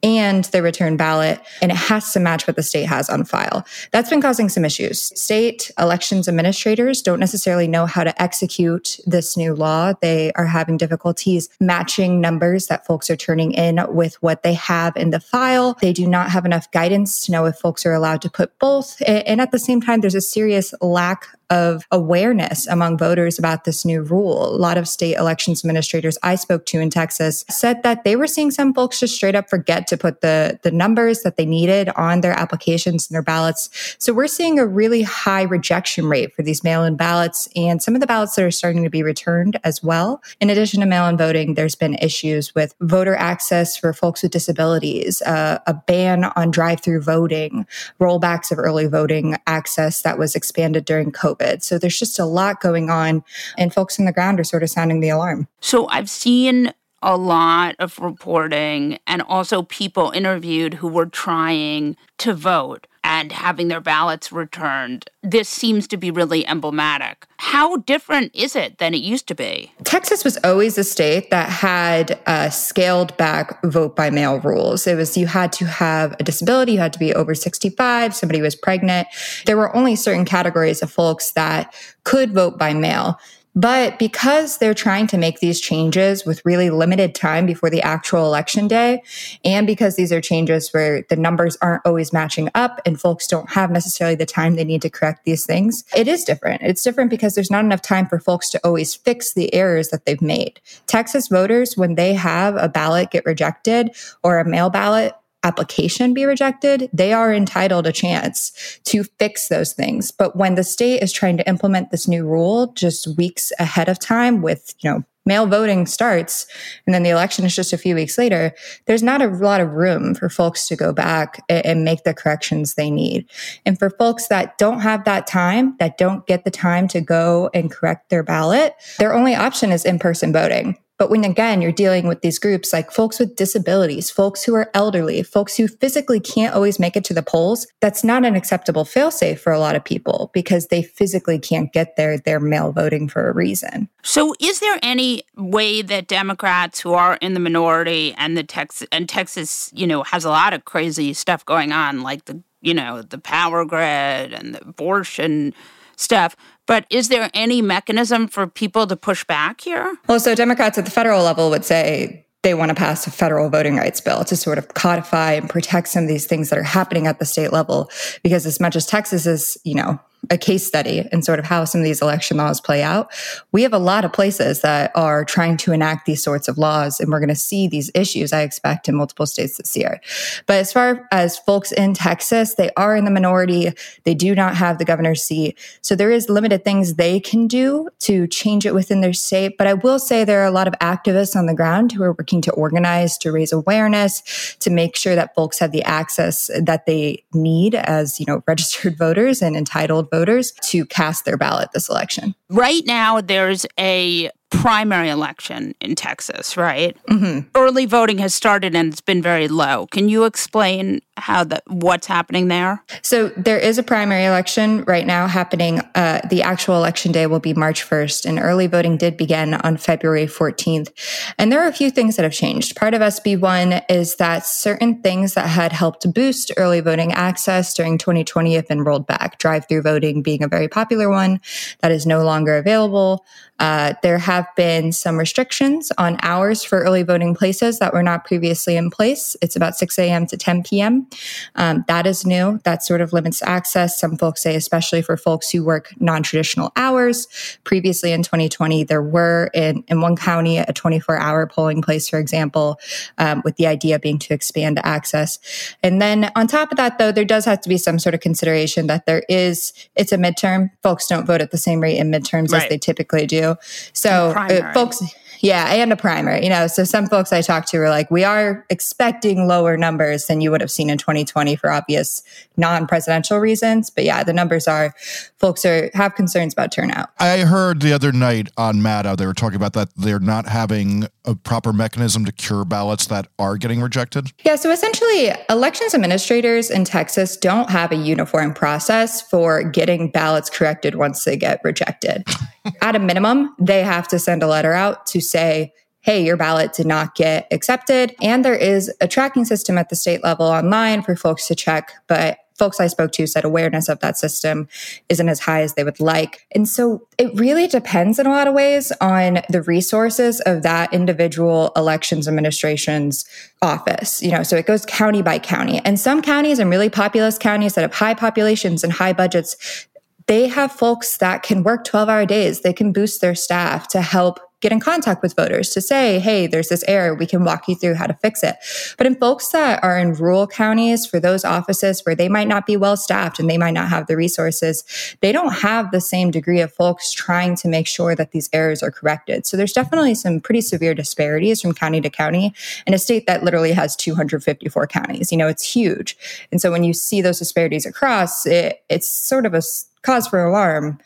and the return ballot, and it has to match what the state has on file. That's been causing some issues. State elections administrators don't necessarily know how to execute this new law. They are having difficulties matching numbers that folks are turning in with what they have in the file. They do not have enough guidance to know if folks are allowed to put both. And at the same time, there's a serious lack of awareness among voters about this new rule. A lot of state elections administrators I spoke to in Texas said that they were seeing some folks just straight up forget to put the, the numbers that they needed on their applications and their ballots. So we're seeing a really high rejection rate for these mail in ballots and some of the ballots that are starting to be returned as well. In addition to mail in voting, there's been issues with voter access for folks with disabilities, uh, a ban on drive through voting, rollbacks of early voting access that was expanded during COVID. COVID. So there's just a lot going on, and folks on the ground are sort of sounding the alarm. So I've seen a lot of reporting and also people interviewed who were trying to vote and having their ballots returned. This seems to be really emblematic. How different is it than it used to be? Texas was always a state that had uh, scaled back vote by mail rules. It was you had to have a disability, you had to be over 65, somebody was pregnant. There were only certain categories of folks that could vote by mail. But because they're trying to make these changes with really limited time before the actual election day, and because these are changes where the numbers aren't always matching up and folks don't have necessarily the time they need to correct these things, it is different. It's different because there's not enough time for folks to always fix the errors that they've made. Texas voters, when they have a ballot get rejected or a mail ballot application be rejected, they are entitled a chance to fix those things. But when the state is trying to implement this new rule just weeks ahead of time with, you know, mail voting starts and then the election is just a few weeks later, there's not a lot of room for folks to go back and make the corrections they need. And for folks that don't have that time, that don't get the time to go and correct their ballot, their only option is in person voting. But when again, you're dealing with these groups like folks with disabilities, folks who are elderly, folks who physically can't always make it to the polls, that's not an acceptable failsafe for a lot of people because they physically can't get there. They're mail voting for a reason. So is there any way that Democrats who are in the minority and the Texas and Texas, you know, has a lot of crazy stuff going on, like the you know, the power grid and the abortion stuff. But is there any mechanism for people to push back here? Well, so Democrats at the federal level would say they want to pass a federal voting rights bill to sort of codify and protect some of these things that are happening at the state level. Because as much as Texas is, you know, a case study in sort of how some of these election laws play out. We have a lot of places that are trying to enact these sorts of laws, and we're going to see these issues, I expect, in multiple states this year. But as far as folks in Texas, they are in the minority. They do not have the governor's seat. So there is limited things they can do to change it within their state. But I will say there are a lot of activists on the ground who are working to organize, to raise awareness, to make sure that folks have the access that they need as, you know, registered voters and entitled voters to cast their ballot this election. Right now, there's a primary election in Texas, right? Mm-hmm. Early voting has started and it's been very low. Can you explain how that what's happening there? So there is a primary election right now happening. Uh, the actual election day will be March 1st, and early voting did begin on February 14th. And there are a few things that have changed. Part of SB1 is that certain things that had helped boost early voting access during 2020 have been rolled back. Drive-through voting being a very popular one that is no longer available. Uh, there have been some restrictions on hours for early voting places that were not previously in place. It's about 6 a.m. to 10 p.m. Um, that is new. That sort of limits access. Some folks say, especially for folks who work non traditional hours. Previously in 2020, there were in, in one county a 24 hour polling place, for example, um, with the idea being to expand access. And then on top of that, though, there does have to be some sort of consideration that there is, it's a midterm. Folks don't vote at the same rate in midterms right. as they typically do. So uh, folks, yeah, and a primer, you know. So some folks I talked to were like, we are expecting lower numbers than you would have seen in 2020 for obvious non-presidential reasons. But yeah, the numbers are folks are have concerns about turnout. I heard the other night on Maddow they were talking about that they're not having a proper mechanism to cure ballots that are getting rejected. Yeah, so essentially elections administrators in Texas don't have a uniform process for getting ballots corrected once they get rejected. At a minimum, they have to send a letter out to say, hey, your ballot did not get accepted. And there is a tracking system at the state level online for folks to check, but folks I spoke to said awareness of that system isn't as high as they would like. And so it really depends in a lot of ways on the resources of that individual elections administration's office. You know, so it goes county by county. And some counties and really populous counties that have high populations and high budgets, they have folks that can work 12 hour days. They can boost their staff to help get in contact with voters to say, hey, there's this error. We can walk you through how to fix it. But in folks that are in rural counties, for those offices where they might not be well staffed and they might not have the resources, they don't have the same degree of folks trying to make sure that these errors are corrected. So there's definitely some pretty severe disparities from county to county in a state that literally has 254 counties. You know, it's huge. And so when you see those disparities across, it, it's sort of a cause for alarm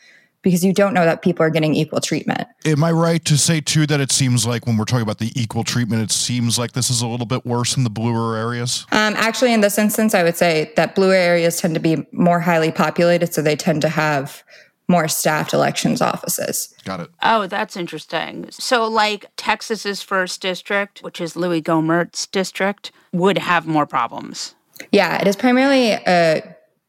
because you don't know that people are getting equal treatment. Am I right to say too that it seems like when we're talking about the equal treatment, it seems like this is a little bit worse in the bluer areas? Um, actually, in this instance, I would say that bluer areas tend to be more highly populated, so they tend to have more staffed elections offices. Got it. Oh, that's interesting. So, like Texas's first district, which is Louie Gohmert's district, would have more problems. Yeah, it is primarily uh,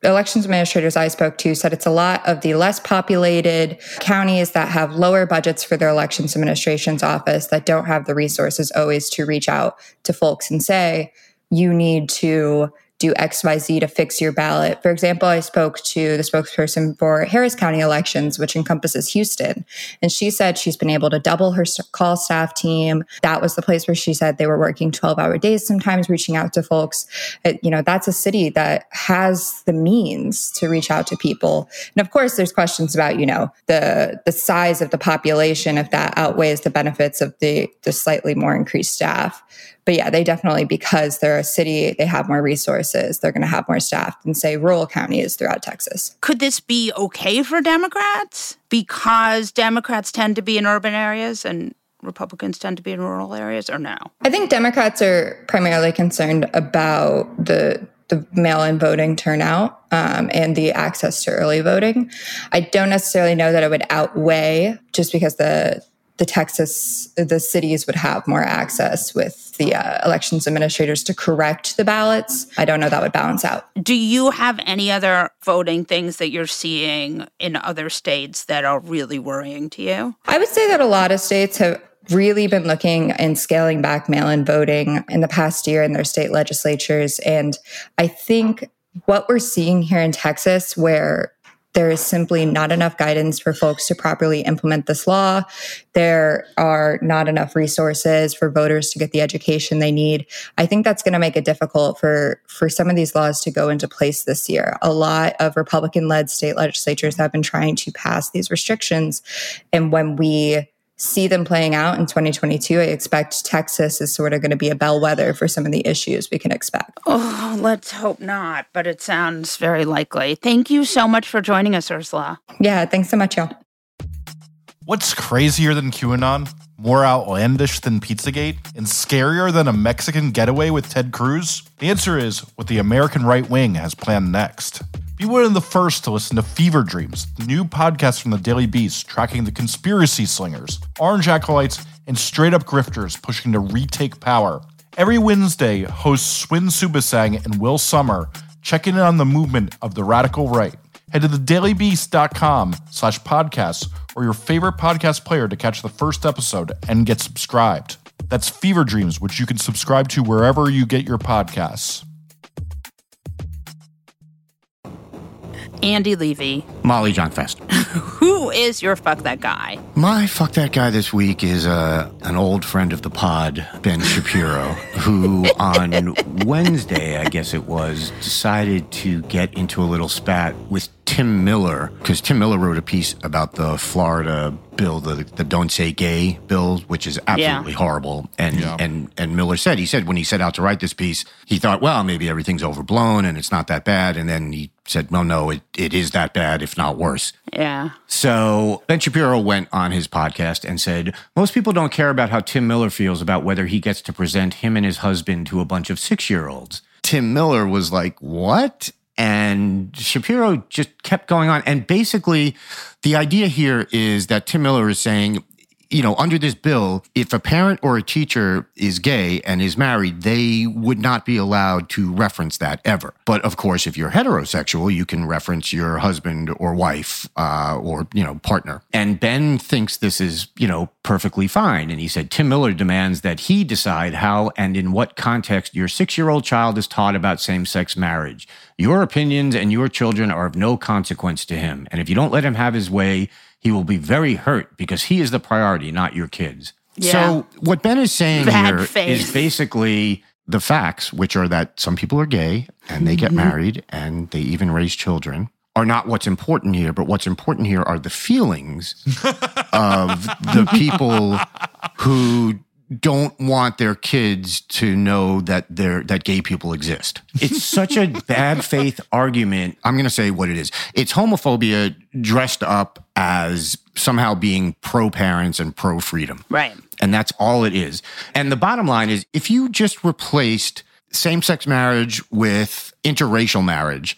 elections administrators I spoke to said it's a lot of the less populated counties that have lower budgets for their elections administration's office that don't have the resources always to reach out to folks and say, you need to do XYZ to fix your ballot. For example, I spoke to the spokesperson for Harris County elections, which encompasses Houston. And she said she's been able to double her call staff team. That was the place where she said they were working 12 hour days, sometimes reaching out to folks. It, you know, that's a city that has the means to reach out to people. And of course, there's questions about, you know, the, the size of the population, if that outweighs the benefits of the, the slightly more increased staff but yeah, they definitely, because they're a city, they have more resources. They're going to have more staff than, say, rural counties throughout Texas. Could this be okay for Democrats? Because Democrats tend to be in urban areas and Republicans tend to be in rural areas, or no? I think Democrats are primarily concerned about the the mail-in voting turnout um, and the access to early voting. I don't necessarily know that it would outweigh just because the the Texas, the cities would have more access with the uh, elections administrators to correct the ballots. I don't know that would balance out. Do you have any other voting things that you're seeing in other states that are really worrying to you? I would say that a lot of states have really been looking and scaling back mail in voting in the past year in their state legislatures. And I think what we're seeing here in Texas, where there is simply not enough guidance for folks to properly implement this law. There are not enough resources for voters to get the education they need. I think that's going to make it difficult for, for some of these laws to go into place this year. A lot of Republican led state legislatures have been trying to pass these restrictions. And when we see them playing out in 2022. I expect Texas is sort of going to be a bellwether for some of the issues we can expect. Oh, let's hope not, but it sounds very likely. Thank you so much for joining us, Ursula. Yeah, thanks so much, y'all. What's crazier than QAnon? More outlandish than Pizzagate? And scarier than a Mexican getaway with Ted Cruz? The answer is what the American right wing has planned next. Be one of the first to listen to Fever Dreams, the new podcast from the Daily Beast tracking the conspiracy slingers, orange acolytes, and straight up grifters pushing to retake power. Every Wednesday, hosts Swin Suebsaeng and Will Sommer check in on the movement of the radical right. Head to thedailybeast.com slash podcasts or your favorite podcast player to catch the first episode and get subscribed. That's Fever Dreams, which you can subscribe to wherever you get your podcasts. Andy Levy. Molly Jong-Fast. Who is your fuck that guy? My fuck that guy this week is uh, an old friend of the pod, Ben Shapiro, who on Wednesday, I guess it was, decided to get into a little spat with Tim Miller because Tim Miller wrote a piece about the Florida bill, the, the Don't Say Gay bill, which is absolutely yeah. horrible. And yeah. and and Miller said he said when he set out to write this piece, he thought, well, maybe everything's overblown and it's not that bad. And then he said, well, no, it, it is that bad, if not worse. Yeah. So Ben Shapiro went on his podcast and said, most people don't care about how Tim Miller feels about whether he gets to present him and his husband to a bunch of six year olds. Tim Miller was like, what? And Shapiro just kept going on. And basically, the idea here is that Tim Miller is saying you know, under this bill, if a parent or a teacher is gay and is married, they would not be allowed to reference that ever. But of course, if you're heterosexual, you can reference your husband or wife uh, or, you know, partner. And Ben thinks this is, you know, perfectly fine. And he said Tim Miller demands that he decide how and in what context your six year old child is taught about same sex marriage. Your opinions and your children are of no consequence to him. And if you don't let him have his way, he will be very hurt because he is the priority, not your kids. Yeah. So what Ben is saying Bad here faith. is basically the facts, which are that some people are gay and they get mm-hmm. married and they even raise children, are not what's important here. But what's important here are the feelings of the people who don't want their kids to know that they're that gay people exist. It's such a bad faith argument. I'm going to say what it is. It's homophobia dressed up as somehow being pro parents and pro freedom. Right. And that's all it is. And the bottom line is if you just replaced same sex marriage with interracial marriage,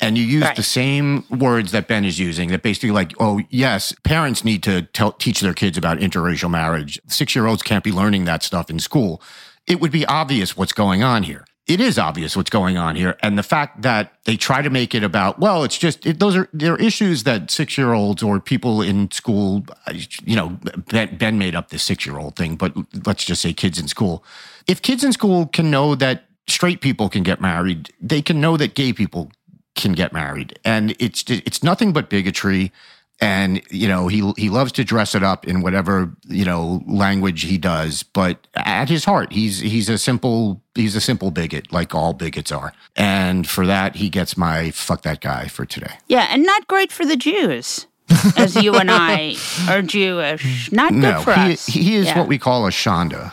and you use Right. the same words that Ben is using, that basically, like, oh, yes, parents need to tell, teach their kids about interracial marriage. Six year olds can't be learning that stuff in school. It would be obvious what's going on here. It is obvious what's going on here. And the fact that they try to make it about, well, it's just, it, those are, they're issues that six year olds or people in school, uh, you know, Ben, ben made up this six year old thing, but let's just say kids in school. If kids in school can know that straight people can get married, they can know that gay people can get married and it's it's nothing but bigotry and you know he he loves to dress it up in whatever you know language he does but at his heart he's he's a simple he's a simple bigot like all bigots are and for that he gets my fuck that guy for today Yeah, and not great for the Jews, as you and I are Jewish. Not good no for he, us. he is Yeah. what we call a shonda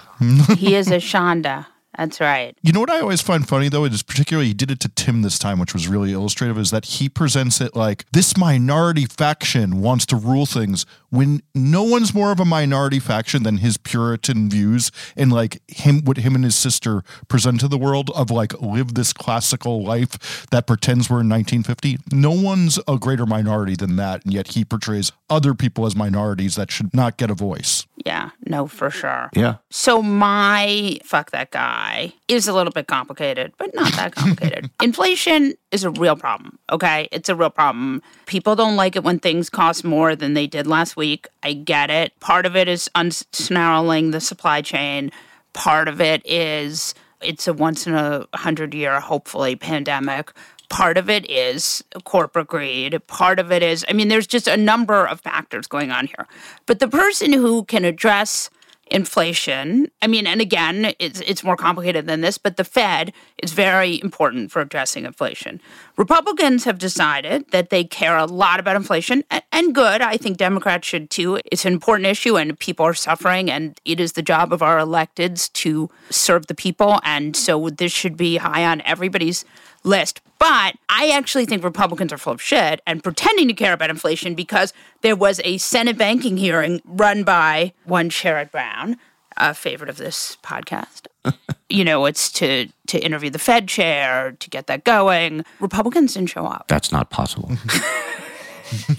he is a Shonda. That's right. You know what I always find funny though, is particularly he did it to Tim this time, which was really illustrative, is that he presents it like this minority faction wants to rule things when no one's more of a minority faction than his Puritan views and like him what him and his sister present to the world of like live this classical life that pretends we're in 1950. No one's a greater minority than that, and yet he portrays other people as minorities that should not get a voice. Yeah, no, for sure. yeah So my fuck that guy is a little bit complicated, but not that complicated. Inflation is a real problem. Okay, it's a real problem. People don't like it when things cost more than they did last week. I get it. Part of it is unsnarling the supply chain. Part of it is it's a once in a hundred year, hopefully, pandemic. Part of it is corporate greed. Part of it is, I mean, there's just a number of factors going on here. But the person who can address inflation. I mean, and again, it's it's more complicated than this, but the Fed is very important for addressing inflation. Republicans have decided that they care a lot about inflation, a- and good. I think Democrats should too. It's an important issue, and people are suffering, and it is the job of our electeds to serve the people, and so this should be high on everybody's list. But I actually think Republicans are full of shit and pretending to care about inflation because there was a Senate banking hearing run by one Sherrod Brown, a favorite of this podcast. you know, it's to to interview the Fed chair to get that going. Republicans didn't show up. that's not possible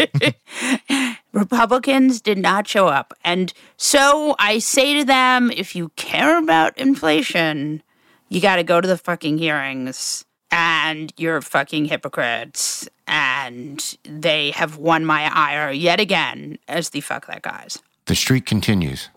Republicans did not show up. And so I say to them, if you care about inflation, you got to go to the fucking hearings and you're fucking hypocrites. And they have won my ire yet again as the fuck that guys. the streak continues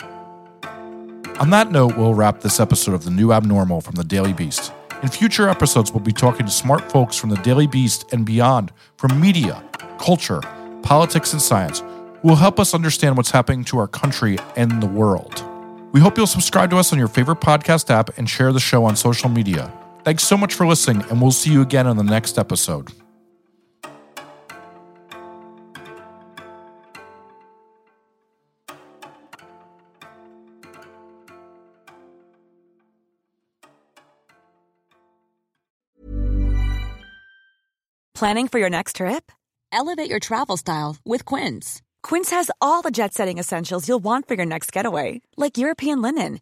On that note, we'll wrap this episode of The New Abnormal from the Daily Beast. In future episodes, we'll be talking to smart folks from the Daily Beast and beyond from media, culture, politics, and science who will help us understand what's happening to our country and the world. We hope you'll subscribe to us on your favorite podcast app and share the show on social media. Thanks so much for listening, and we'll see you again on the next episode. Planning for your next trip? Elevate your travel style with Quince. Quince has all the jet setting essentials you'll want for your next getaway, like European linen,